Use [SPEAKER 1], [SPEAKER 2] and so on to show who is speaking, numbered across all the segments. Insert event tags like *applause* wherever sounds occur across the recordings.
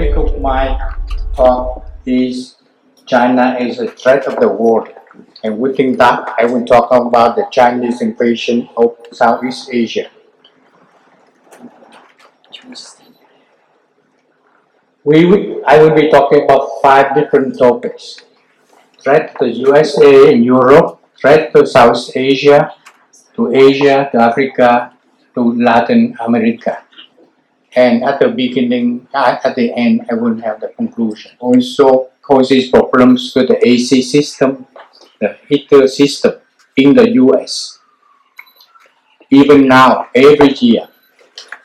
[SPEAKER 1] topic of my talk is China is a threat of the world. And within that, I will talk about the Chinese invasion of Southeast Asia. We I will be talking about five different topics. Threat to USA and Europe, threat to South Asia, to Asia, to Africa, to Latin America. And at the beginning, at the end, I will have the conclusion. Also causes problems to the AC system, the heater system in the US. Even now, every year,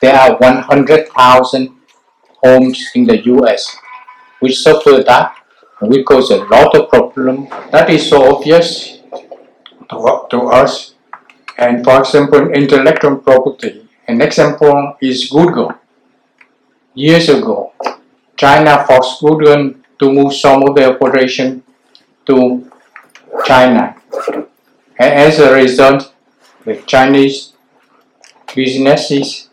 [SPEAKER 1] there are 100,000 homes in the US which suffer that, which cause a lot of problem. That is so obvious to, to us. And for example, intellectual property. An example is Google. Years ago, China forced Google to move some of their operation to China. And as a result, the Chinese businesses,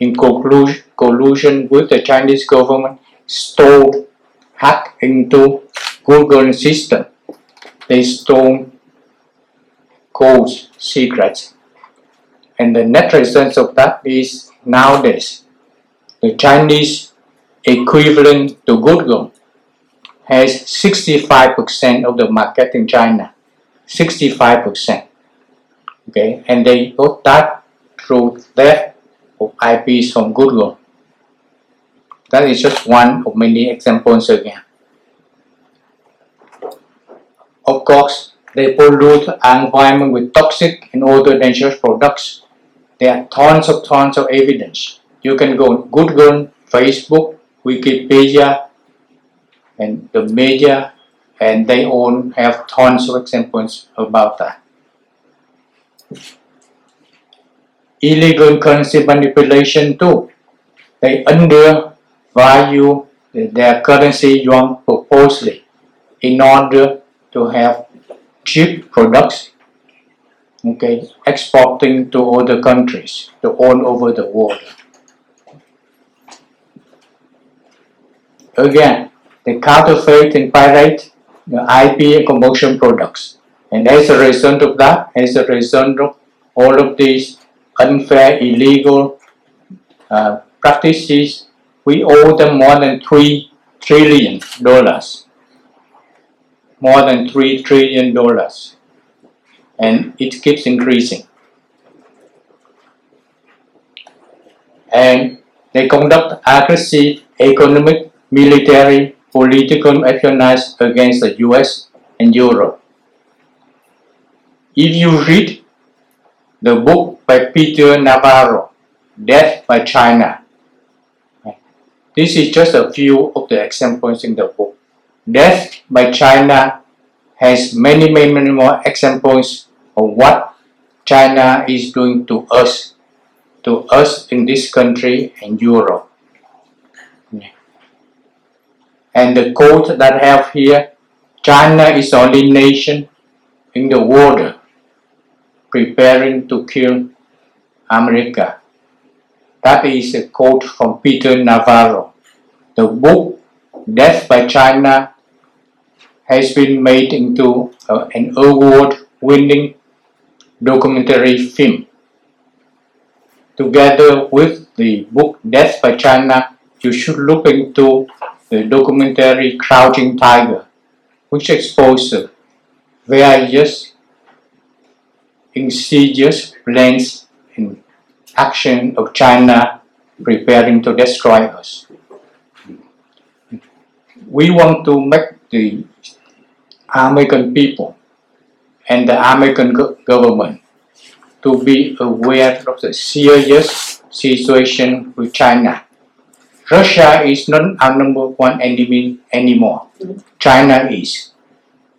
[SPEAKER 1] in collusion with the Chinese government, stole, hacked into Google system. They stole codes, secrets. And the net result of that is nowadays, the Chinese equivalent to Google has 65% of the market in China. 65%. Okay, and they got that through theft of IPs from Google. That is just one of many examples again. Of course, they pollute our environment with toxic and other dangerous products. There are tons of tons of evidence. You can go on Google, Facebook, Wikipedia, and the media, and they all have tons of examples about that. Illegal currency manipulation too. They undervalue their currency yuan purposely in order to have cheap products okay exporting to other countries to all over the world again they counterfeit and pirate the ip and commercial products. And as a result of that as a result of all of these unfair illegal uh, practices we owe them more than 3 trillion dollars. More than three trillion dollars, and it keeps increasing. And they conduct aggressive economic, military, political espionage against the US and Europe. If you read the book by Peter Navarro, Death by China, this is just a few of the examples in the book. Death by China has many, many, many more examples of what China is doing to us, to us in this country and Europe. And the quote that I have here, China is the only nation in the world preparing to kill America. That is a quote from Peter Navarro. The book Death by China has been made into uh, an award-winning documentary film. Together with the book Death by China, you should look into the documentary Crouching Tiger, which exposes various insidious plans and action of China preparing to destroy us. We want to make the American people and the American go- government to be aware of the serious situation with China. Russia is not our number one enemy anymore. Mm-hmm. China is.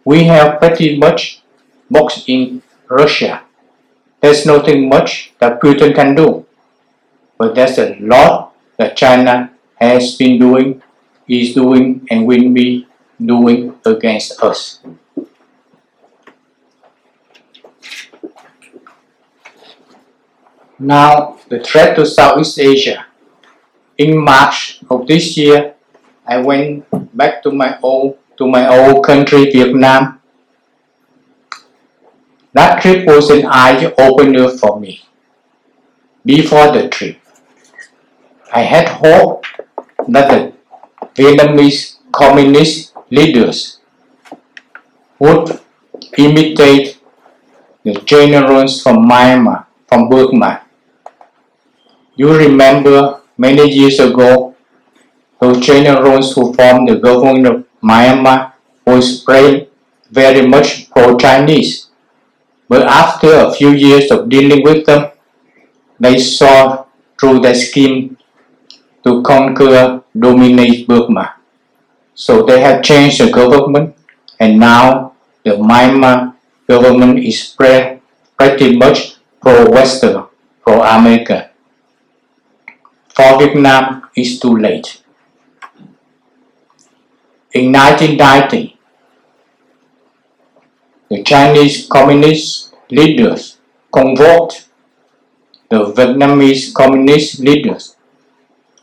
[SPEAKER 1] We have pretty much boxed in Russia. There's nothing much that Putin can do. But there's a lot that China has been doing, is doing, and will be doing against us. Now, the threat to Southeast Asia. In March of this year, I went back to my old to my old country, Vietnam. That trip was an eye opener for me. Before the trip, I had hoped that the Vietnamese communist leaders would imitate the generals from Myanmar, from Burma. You remember many years ago, those generals who formed the government of Myanmar was very, much pro-Chinese. But after a few years of dealing with them, they saw through their scheme to conquer, dominate Burma. So they have changed the government and now the Myanmar government is pre- pretty much pro-Western, pro-American. For Vietnam, it's too late. In 1990, the Chinese communist leaders convoked the Vietnamese communist leaders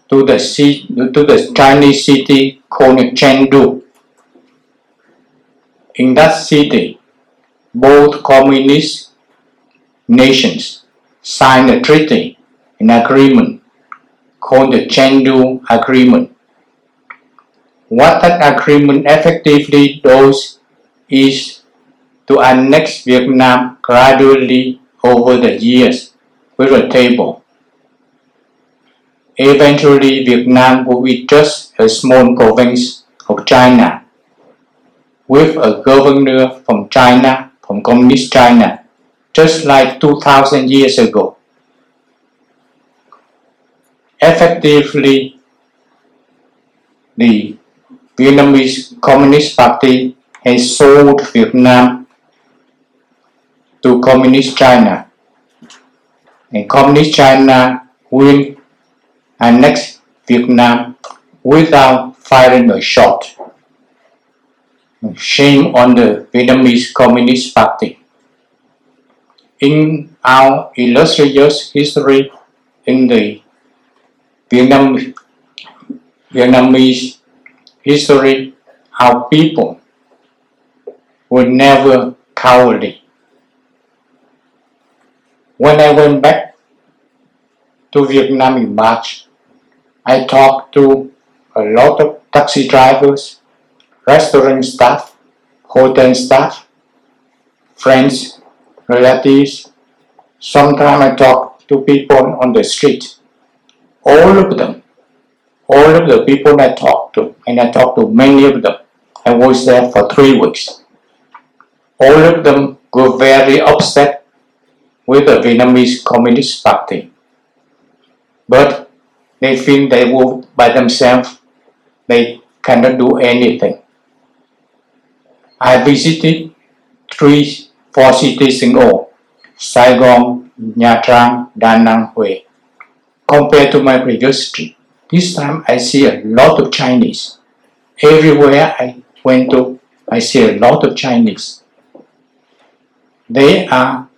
[SPEAKER 1] to the, to the Chinese city called Chengdu. In that city, both communist nations signed a treaty, an agreement called the Chengdu Agreement. What that agreement effectively does is to annex Vietnam gradually over the years with a table. Eventually, Vietnam will be just a small province of China with a governor from China, from Communist China, just like 2000 years ago. Effectively, the Vietnamese Communist Party has sold Vietnam to Communist China. And Communist China will annex Vietnam without firing a shot. Shame on the Vietnamese Communist Party. In our illustrious history in the Vietnam, Vietnamese history, our people were never cowardly. When I went back to Vietnam in March, I talked to a lot of taxi drivers, restaurant staff, hotel staff, friends, relatives. Sometimes I talk to people on the street. All of them, all of the people I talked to, and I talked to many of them. I was there for three weeks. All of them were very upset with the Vietnamese Communist Party. But they feel they will by themselves, they cannot do anything. I visited three, four cities in all, Saigon, Nha Trang, Da Nang, Hue. Compared to my previous trip, this time I see a lot of Chinese. Everywhere I went to, I see a lot of Chinese. They are,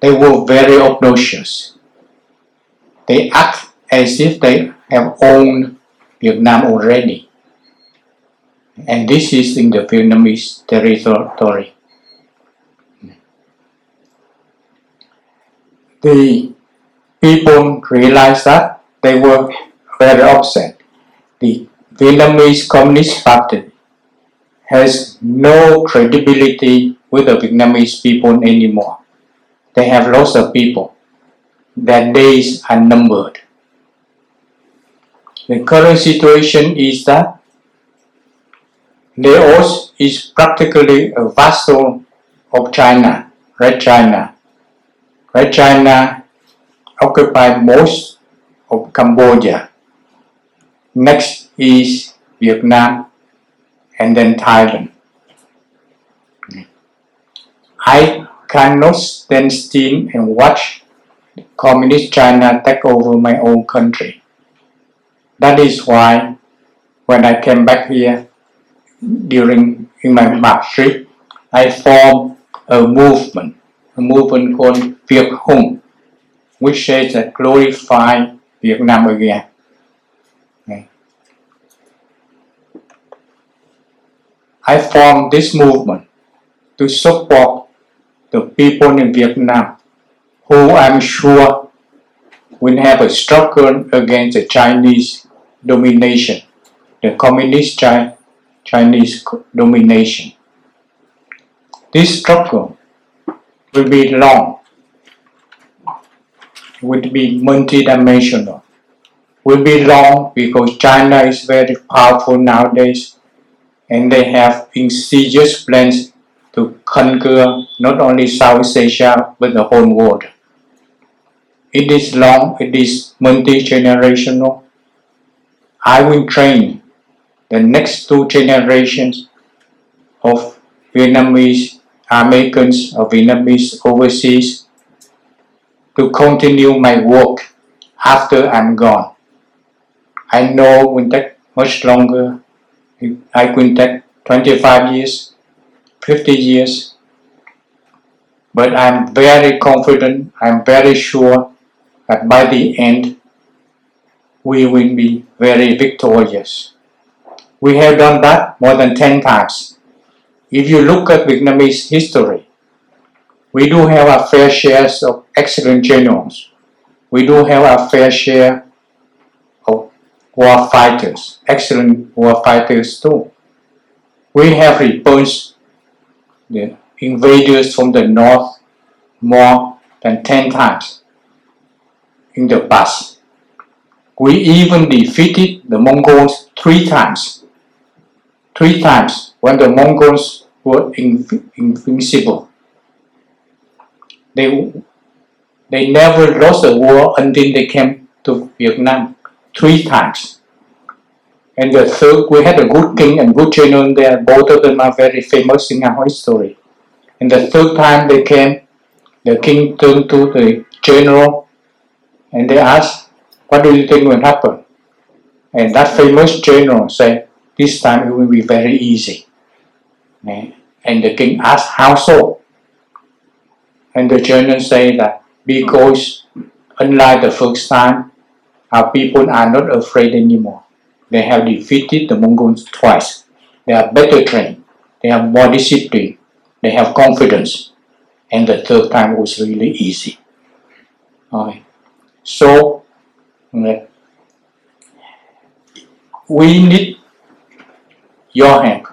[SPEAKER 1] they were very obnoxious. They act as if they have owned Vietnam already. And this is in the Vietnamese territory. The people realized that they were very upset. The Vietnamese Communist Party has no credibility with the Vietnamese people anymore. They have lots of people. Their days are numbered. The current situation is that Laos is practically a vassal of China, Red China. Red China occupied most of Cambodia. Next is Vietnam and then Thailand. I cannot stand still and watch communist China take over my own country. That is why when I came back here during in my March I formed a movement, a movement called Việt Hùng, says that glorify Vietnam again. Okay. I formed this movement to support the people in Vietnam who I'm sure will have a struggle against the Chinese domination, the communist Chi- Chinese domination. This struggle will be long, will be multidimensional, will be long because China is very powerful nowadays and they have insidious plans to conquer not only South Asia but the whole world. It is long, it is multi generational. I will train the next two generations of Vietnamese Americans or Vietnamese overseas to continue my work after I'm gone. I know it will take much longer. I could take 25 years, 50 years, but I'm very confident, I'm very sure that by the end we will be very victorious. We have done that more than 10 times. If you look at Vietnamese history, we do have our fair shares of excellent generals. We do have our fair share of war fighters, excellent war fighters too. We have repulsed the invaders from the north more than 10 times in the past. We even defeated the Mongols three times. Three times when the Mongols were inv- invincible. They, they never lost a war until they came to Vietnam. Three times. And the third, we had a good king and good general there. Both of them are very famous in our history. And the third time they came, the king turned to the general and they asked, What do you think will happen? And that famous general said, This time it will be very easy. And the king asked, How so? And the general said that because unlike the first time, our people are not afraid anymore. They have defeated the Mongols twice. They are better trained. They have more discipline. They have confidence. And the third time was really easy. Okay. So, we need your help.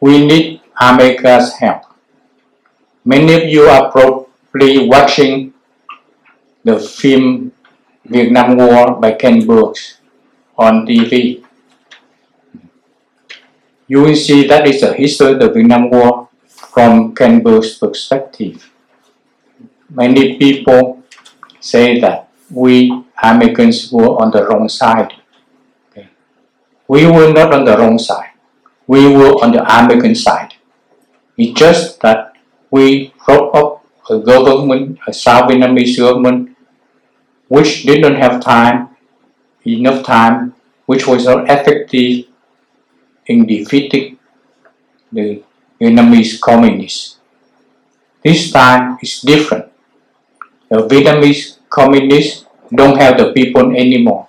[SPEAKER 1] We need America's help. Many of you are probably watching the film Vietnam War by Ken Burns on TV. You will see that is a history of the Vietnam War from Ken Burns' perspective. Many people say that we Americans were on the wrong side. Okay. We were not on the wrong side. We were on the American side. It's just that we brought up a government, a South Vietnamese government, which didn't have time, enough time, which was not effective in defeating the Vietnamese communists. This time is different. The Vietnamese communists don't have the people anymore.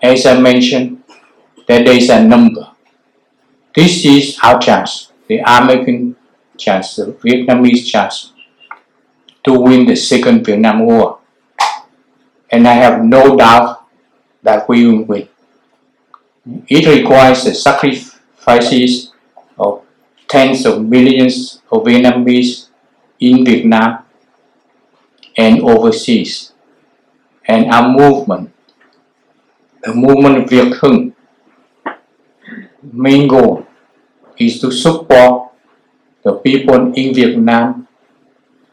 [SPEAKER 1] As I mentioned, that there is a number. This is our chance, the American chance, the Vietnamese chance to win the Second Vietnam War. And I have no doubt that we will win. It requires the sacrifices of tens of millions of Vietnamese in Vietnam and overseas. And our movement, the movement Việt Hưng, main goal is to support the people in Vietnam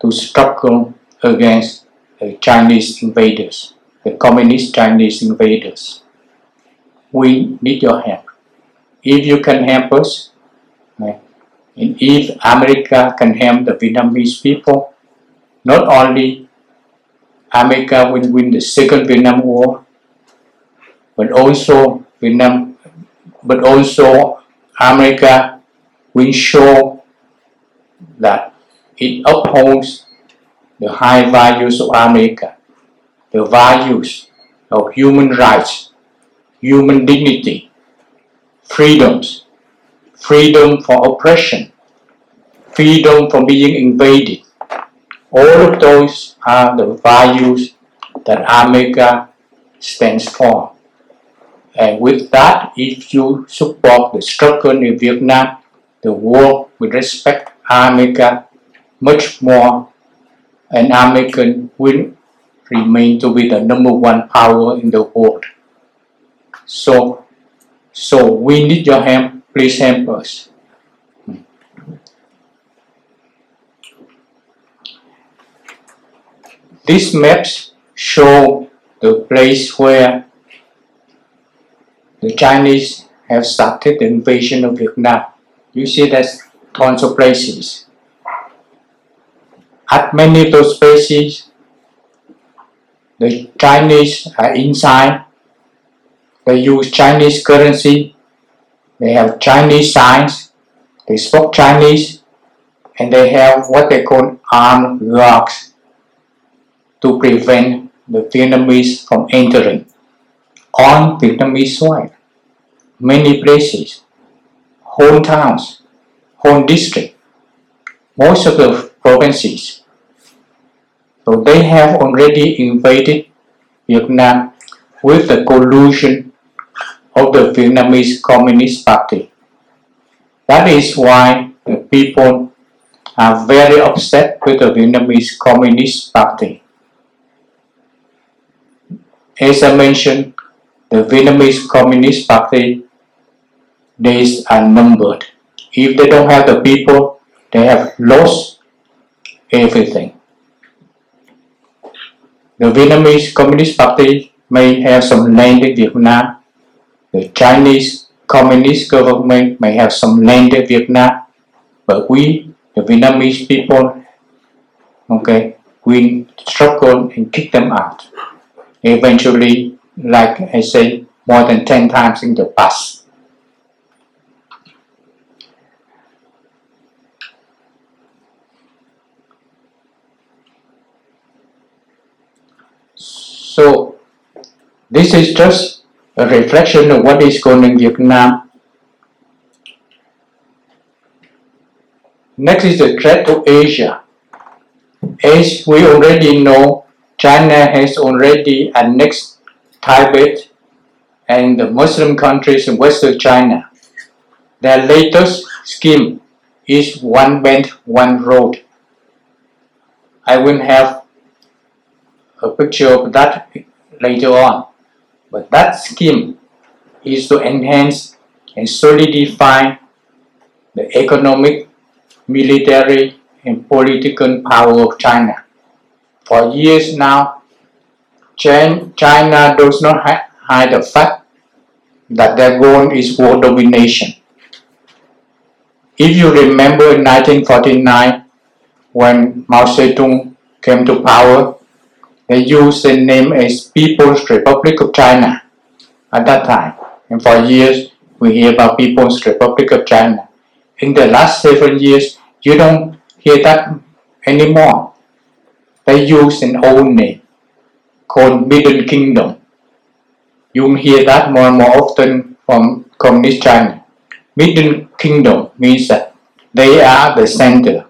[SPEAKER 1] to struggle against the Chinese invaders, the communist Chinese invaders. We need your help. If you can help us, eh, and if America can help the Vietnamese people, not only America will win the Second Vietnam War, but also Vietnam, but also America will show it upholds the high values of America, the values of human rights, human dignity, freedoms, freedom from oppression, freedom from being invaded. All of those are the values that America stands for. And with that, if you support the struggle in Vietnam, the world will respect America much more, and American will remain to be the number one power in the world. So, so we need your help. Please help us. These maps show the place where the Chinese have started the invasion of Vietnam. You see there's tons of places. At many of those places, the Chinese are inside. They use Chinese currency. They have Chinese signs. They spoke Chinese. And they have what they call armed guards to prevent the Vietnamese from entering on Vietnamese soil. Many places, whole towns, district, most of the provinces. So they have already invaded Vietnam with the collusion of the Vietnamese Communist Party. That is why the people are very upset with the Vietnamese Communist Party. As I mentioned, the Vietnamese Communist Party days are numbered. If they don't have the people, they have lost everything. The Vietnamese Communist Party may have some land in Vietnam. The Chinese Communist government may have some land in Vietnam. But we, the Vietnamese people, okay, we struggle and kick them out. Eventually, like I said, more than 10 times in the past. So, this is just a reflection of what is going in Vietnam. Next is the threat to Asia. As we already know, China has already annexed Tibet and the Muslim countries in Western China. Their latest scheme is one belt, one road. I will have a picture of that later on. But that scheme is to enhance and solidify the economic, military, and political power of China. For years now, China does not hide the fact that their goal is world domination. If you remember in 1949, when Mao Zedong came to power, they used the name as People's Republic of China at that time. And for years, we hear about People's Republic of China. In the last seven years, you don't hear that anymore. They use an old name called Middle Kingdom. You hear that more and more often from Communist China. Middle Kingdom means that they are the center.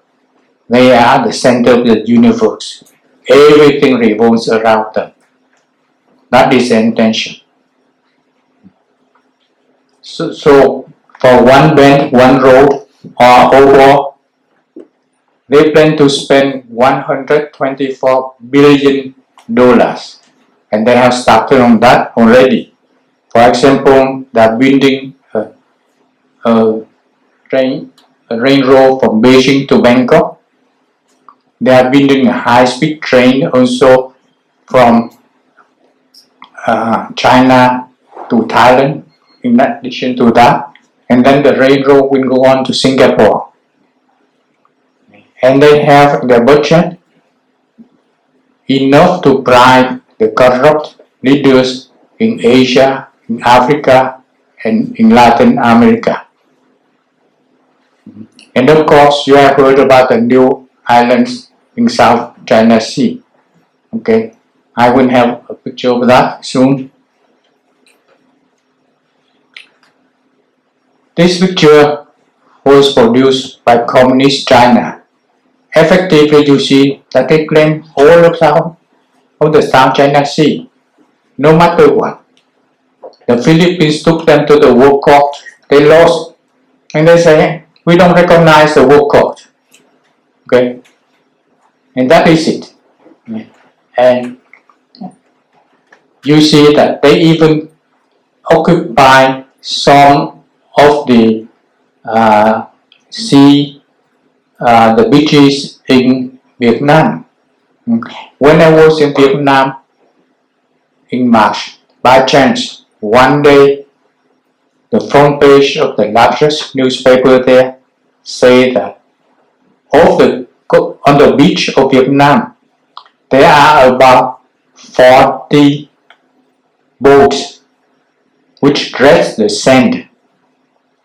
[SPEAKER 1] They are the center of the universe. Everything revolves around them. That is the intention. So, so for one belt, one road, or overall, they plan to spend 124 billion dollars, and they have started on that already. For example, they are building uh, uh, a, a train, a from Beijing to Bangkok, they are building a high-speed train also from uh, China to Thailand in addition to that. And then the railroad will go on to Singapore. And they have the budget enough to bribe the corrupt leaders in Asia, in Africa, and in Latin America. And of course, you have heard about the new islands in South China Sea. Okay, I will have a picture of that soon. This picture was produced by Communist China. Effectively, you see that they claim all of South of the South China Sea, no matter what. The Philippines took them to the World Court. They lost, and they say we don't recognize the World Court. And that is it. And you see that they even occupy some of the uh, sea, uh, the beaches in Vietnam. When I was in Vietnam in March, by chance, one day, the front page of the largest newspaper there say that of the on the beach of Vietnam, there are about 40 boats which dredge the sand.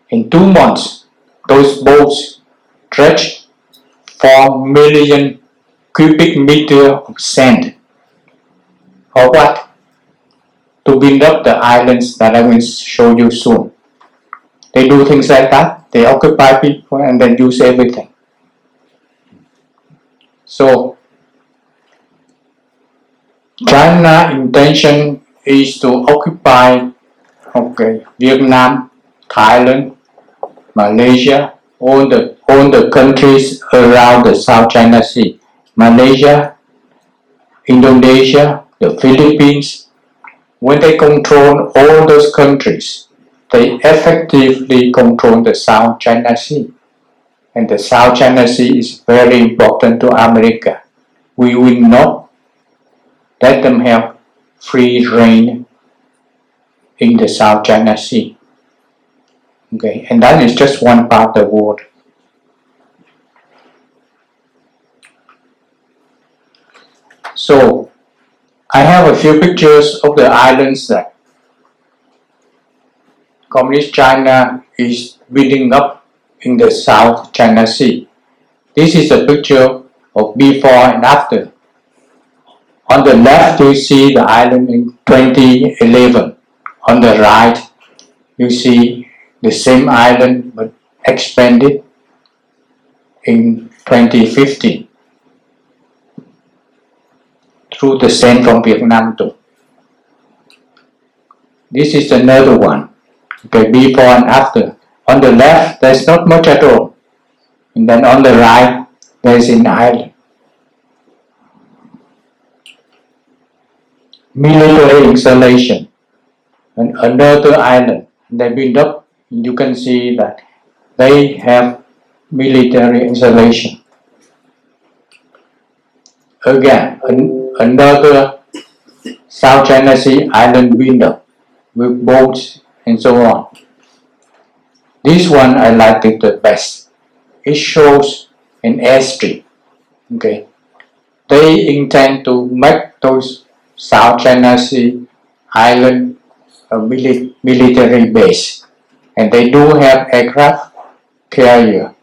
[SPEAKER 1] In two months, those boats dredged 4 million cubic meter of sand. For what? To build up the islands that I will show you soon. They do things like that. They occupy people and then use everything. So, China intention is to occupy okay, Vietnam, Thailand, Malaysia, all the all the countries around the South China Sea. Malaysia, Indonesia, the Philippines. When they control all those countries, they effectively control the South China Sea. And the South China Sea is very important to America. We will not let them have free reign in the South China Sea. Okay, and that is just one part of the world. So, I have a few pictures of the islands that Communist China is building up in the South China Sea. This is a picture of before and after. On the left, you see the island in 2011. On the right, you see the same island but expanded in 2015 through the sand from Vietnam too. This is another one, okay, before and after. On the left, there's not much at all. And then on the right, there's an island. Military installation. And another island. They build up, you can see that they have military installation. Again, an, another South China Sea island window with boats and so on. This one I liked it the best. It shows an airstrip. Okay. They intend to make those South China Sea island a mili- military base. And they do have aircraft carrier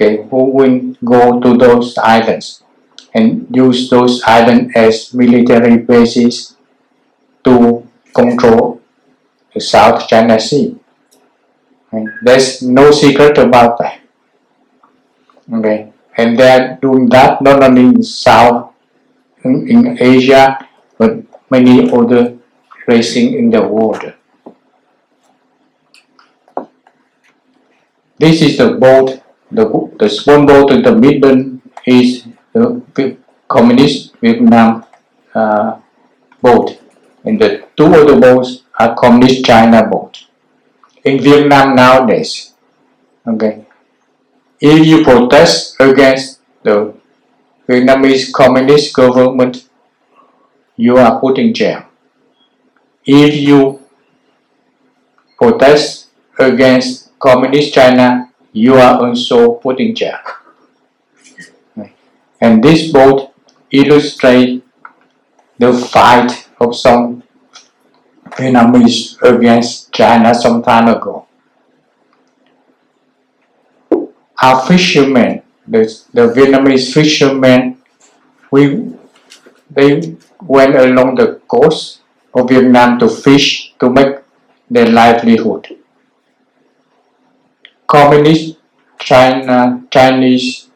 [SPEAKER 1] okay, who will go to those islands and use those islands as military bases to control the South China Sea. And there's no secret about that. Okay, and they're doing that not only in South in, in Asia but many other places in the world. This is the boat. The, the small boat in the middle is the communist Vietnam uh, boat, and the two other boats are communist China boat. In Vietnam nowadays, okay, if you protest against the Vietnamese communist government, you are put in jail. If you protest against communist China, you are also put in jail. And this both illustrate the fight of some Vietnamese against China some time ago. Our fishermen, the, the Vietnamese fishermen, we they went along the coast of Vietnam to fish to make their livelihood. Communist China Chinese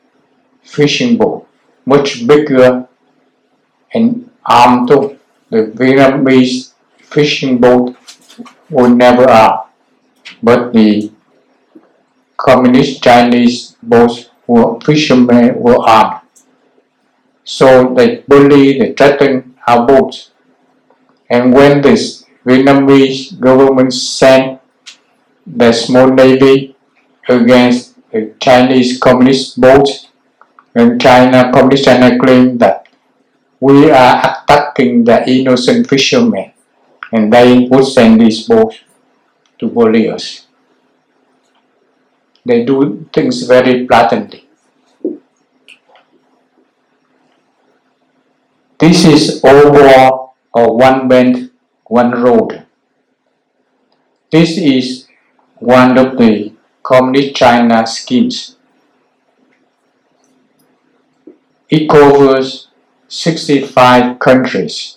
[SPEAKER 1] fishing boat, much bigger and armed to The Vietnamese fishing boat were never armed, but the communist Chinese boats were fishermen were armed. So they bully, they threaten our boats. And when this Vietnamese government sent the small navy against the Chinese communist boats, and China, communist China claimed that we are attacking the innocent fishermen, and they would send these boats to bully. They do things very blatantly. This is overall a one belt, one road. This is one of the Communist China schemes. It covers 65 countries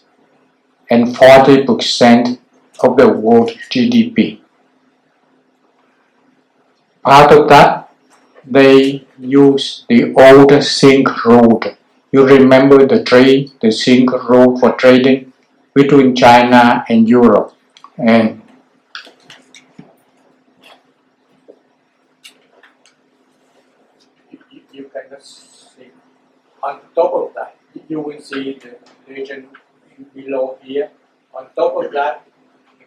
[SPEAKER 1] and 40% of the world GDP. Part of that, they use the old Silk Road. You remember the trade, the Silk Road for trading between China and Europe. And you, can see on top of that, you will see the region below here. On top of that,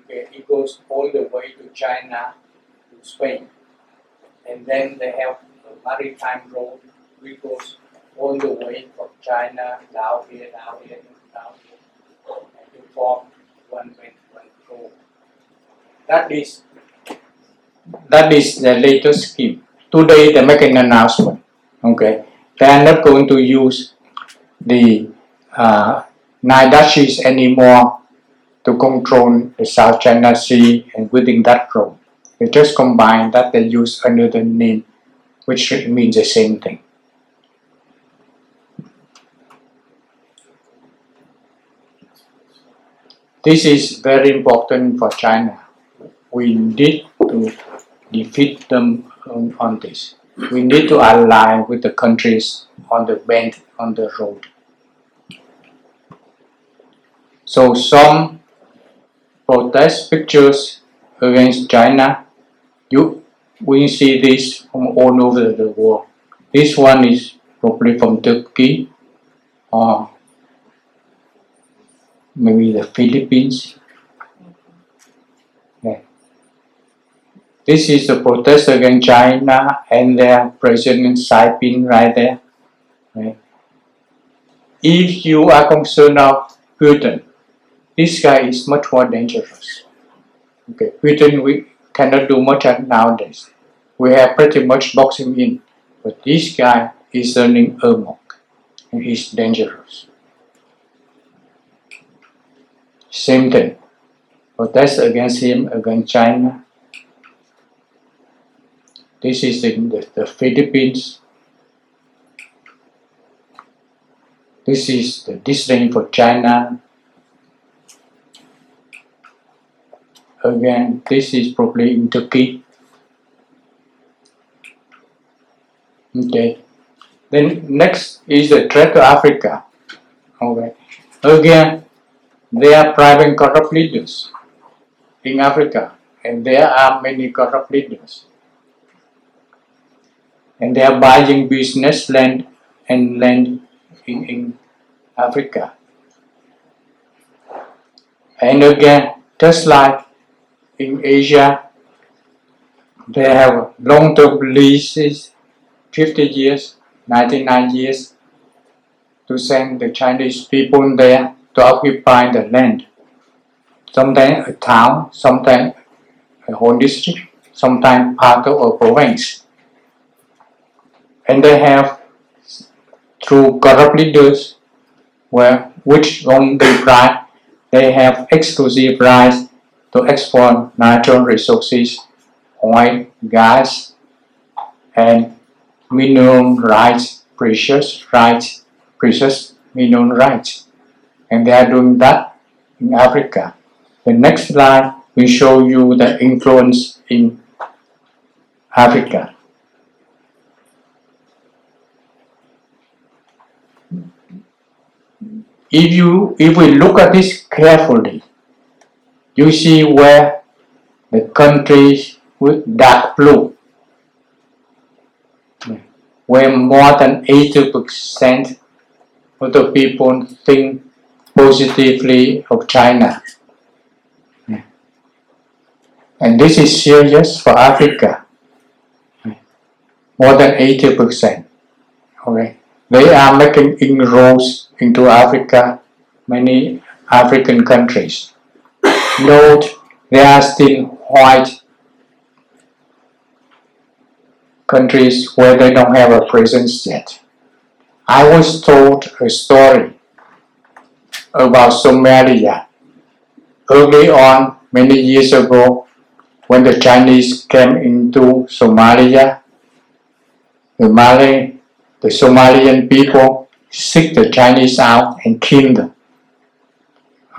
[SPEAKER 1] it goes all the way to China, to Spain. And then they have a maritime road which goes all the way from China down here, down here, down here, and to form one belt, one road. That is that is the latest scheme. Today they make an announcement. Okay, they are not going to use the uh, nine Dutchies anymore to control the South China Sea and within that road. They just combine that they use another name, which means the same thing. This is very important for China. We need to defeat them on this. We need to align with the countries on the bend on the road. So some protest pictures against China, you we see this from all over the world. This one is probably from Turkey or maybe the Philippines. Yeah. This is a protest against China and their President Xi Jinping right there. Right. If you are concerned of Putin, this guy is much more dangerous. Okay, Putin we cannot do much nowadays. We have pretty much boxed him in, but this guy is running amok and he's dangerous. Same thing. Protest against him, against China. This is in the, the Philippines. This is the disdain for China. Again, this is probably in Turkey. Okay. Then next is the threat to Africa. Okay. Again, there are private corrupt leaders in Africa, and there are many corrupt leaders. And they are buying business land and land in, in Africa. And again, just like in Asia, they have long-term leases, 50 years, 99 years, to send the Chinese people there to occupy the land. Sometimes a town, sometimes a whole district, sometimes part of a province. And they have, through corrupt leaders, where which own the right, they have exclusive rights to export natural resources, oil, gas, and mineral rights, precious rights, precious mineral rights. And they are doing that in Africa. The next slide will show you the influence in Africa. If you if we look at this carefully, you see where the countries with dark blue, where more than 80% of the people think positively of China. And this is serious for Africa. More than 80%. Okay. They are making inroads into Africa, many African countries. Note, there are still white countries where they don't have a presence yet. I was told a story about Somalia. Early on, many years ago, when the Chinese came into Somalia, the Malay, the Somalian people seek the Chinese out and kill them.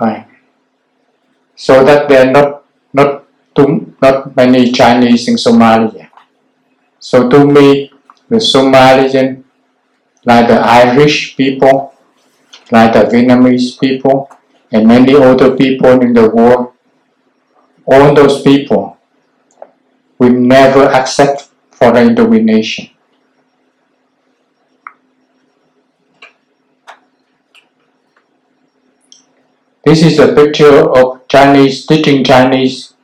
[SPEAKER 1] Right. So that there are not not too, not many Chinese in Somalia. So to me, the Somalian, like the Irish people, like the Vietnamese people, and many other people in the world, all those people will never accept foreign domination. This is a picture of Chinese teaching Chinese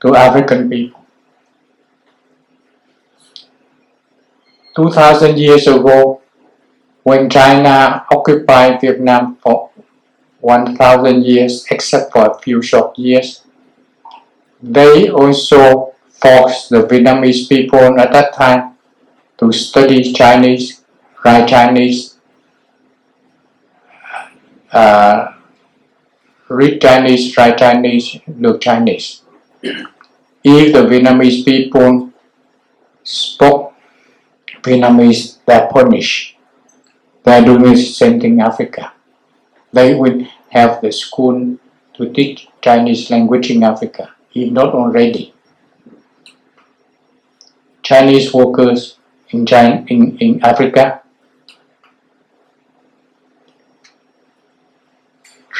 [SPEAKER 1] to African people. 2000 years ago, when China occupied Vietnam for 1000 years, except for a few short years, they also forced the Vietnamese people at that time to study Chinese, write Chinese, uh, read Chinese, write Chinese, look Chinese. If the Vietnamese people spoke Vietnamese, they're punished. They're doing the same thing in Africa. They will have the school to teach Chinese language in Africa, if not already. Chinese workers in, China, in, in Africa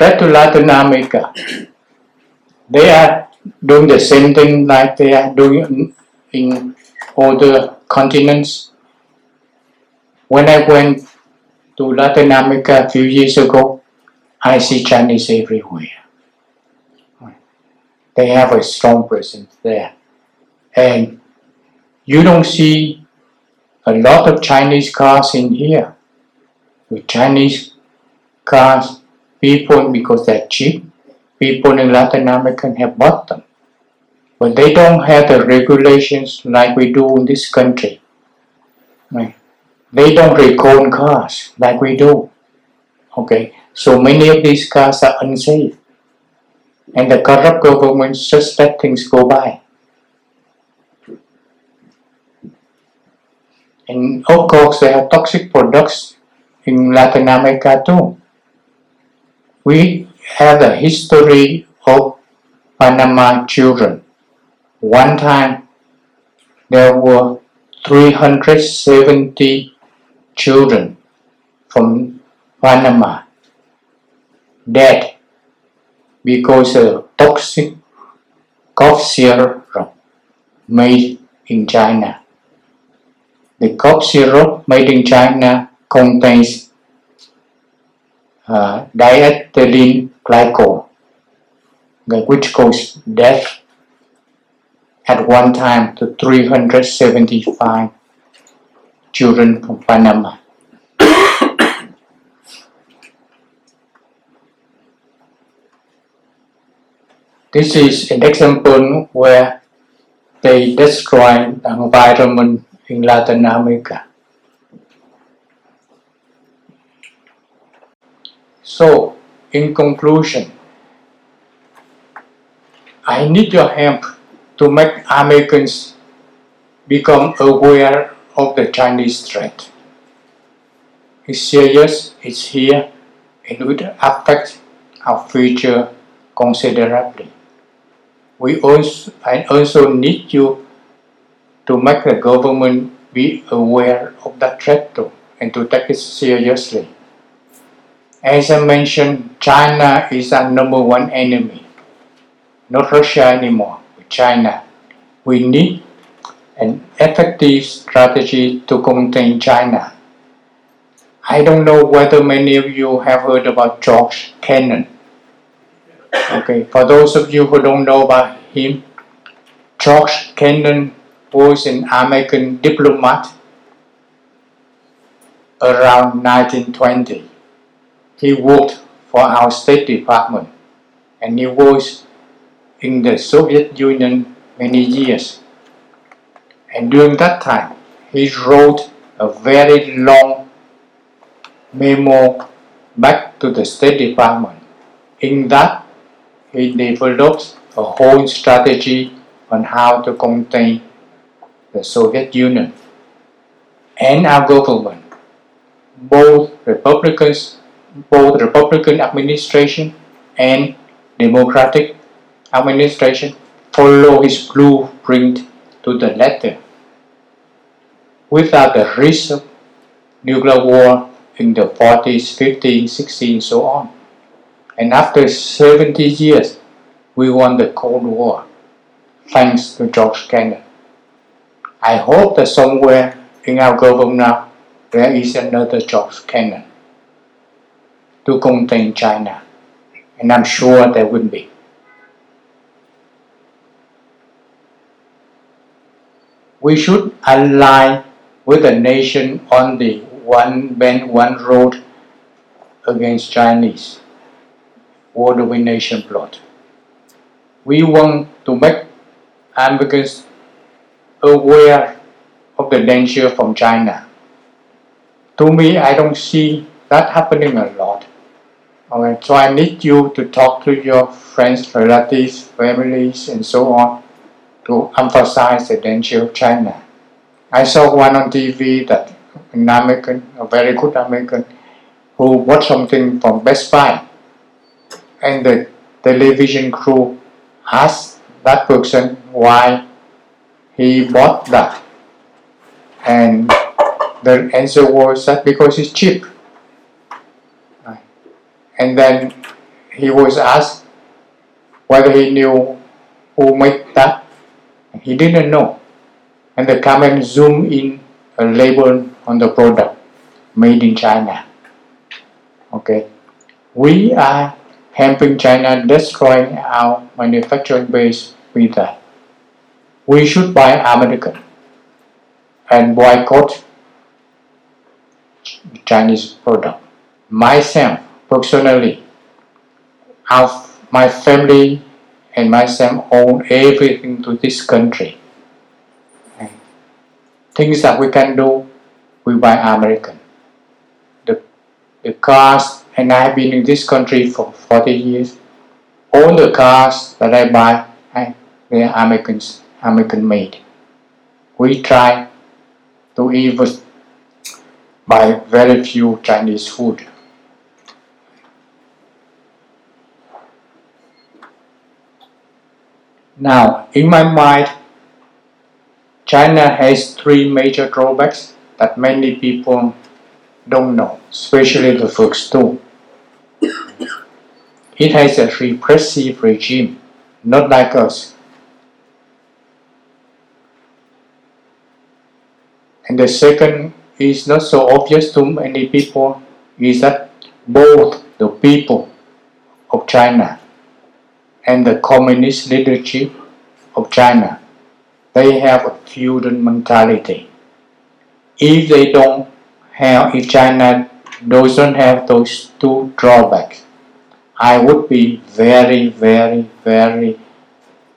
[SPEAKER 1] Try to Latin America. They are doing the same thing like they are doing in other continents. When I went to Latin America a few years ago, I see Chinese everywhere. They have a strong presence there. And you don't see a lot of Chinese cars in here. With Chinese cars people because they're cheap. People in Latin America have bought them. But they don't have the regulations like we do in this country. Right? They don't recall cars like we do. Okay, so many of these cars are unsafe. And the corrupt government just let things go by. And of course, they have toxic products in Latin America too we have a history of Panama children. One time there were 370 children from Panama dead because of toxic cough syrup made in China. The cough syrup made in China contains uh, diethylene glycol, which caused death at one time to 375 children from Panama. *coughs* this is an example where they destroy the environment in Latin America. So, in conclusion, I need your help to make Americans become aware of the Chinese threat. It's serious, it's here, and it will affect our future considerably. We also, I also need you to make the government be aware of that threat too, and to take it seriously. As I mentioned, China is our number one enemy, not Russia anymore, China. We need an effective strategy to contain China. I don't know whether many of you have heard about George Kennan. Okay, for those of you who don't know about him, George Kennan was an American diplomat around 1920. He worked for our State Department and he was in the Soviet Union many years. And during that time, he wrote a very long memo back to the State Department. In that, he developed a whole strategy on how to contain the Soviet Union and our government. Both Republicans, both Republican administration and Democratic administration follow his blueprint to the letter. Without the risk of nuclear war in the 40s, 50s, 60s, and so on. And after 70 years, we won the Cold War, thanks to George Kennan. I hope that somewhere in our government now there is another George Kennan to contain China, and I'm sure there wouldn't be. We should align with the nation on the one belt, one road against Chinese world domination plot. We want to make Americans aware of the danger from China. To me, I don't see that happening a lot. So I need you to talk to your friends, relatives, families, and so on to emphasize the danger of China. I saw one on TV that an American, a very good American, who bought something from Best Buy, and the television crew asked that person why he bought that, and the answer was that because it's cheap. And then he was asked whether he knew who made that. He didn't know. And the camera zoomed in a label on the product made in China. Okay. We are helping China destroying our manufacturing base with that. We should buy American and boycott Chinese product. Myself, personally, our, my family and myself own everything to this country. Things that we can do, we buy American. The, the cars, and I have been in this country for 40 years, all the cars that I buy, I, they are Americans, American made. We try to even buy very few Chinese food. Now, in my mind, China has three major drawbacks that many people don't know, especially the first two. It has a repressive regime, not like us. And the second is not so obvious to many people is that both the people of China and the communist leadership of China, they have a feudal mentality. If they don't have, if China doesn't have those two drawbacks, I would be very, very, very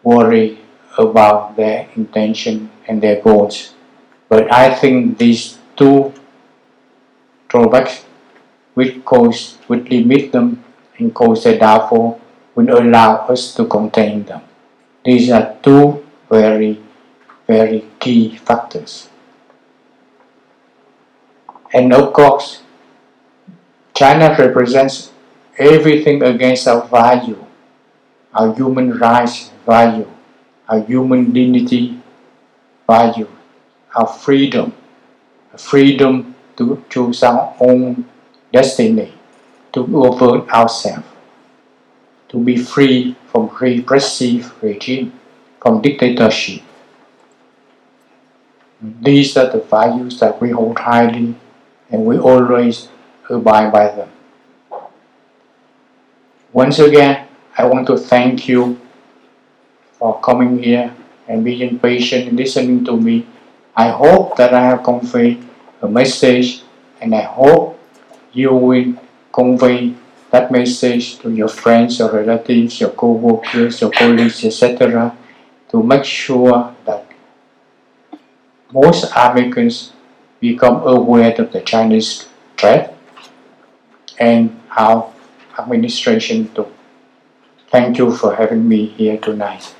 [SPEAKER 1] worried about their intention and their goals. But I think these two drawbacks, which cause, would limit them and cause their downfall, would allow us to contain them. These are two very, very key factors. And of course, China represents everything against our value, our human rights value, our human dignity value, our freedom, freedom to choose our own destiny, to overthrow ourselves, to be free from repressive regime, from dictatorship. These are the values that we hold highly and we always abide by them. Once again, I want to thank you for coming here and being patient and listening to me. I hope that I have conveyed a message and I hope you will convey that message to your friends, your relatives, your co-workers, your colleagues, etc. to make sure that most Americans become aware of the Chinese threat and our administration too. Thank you for having me here tonight.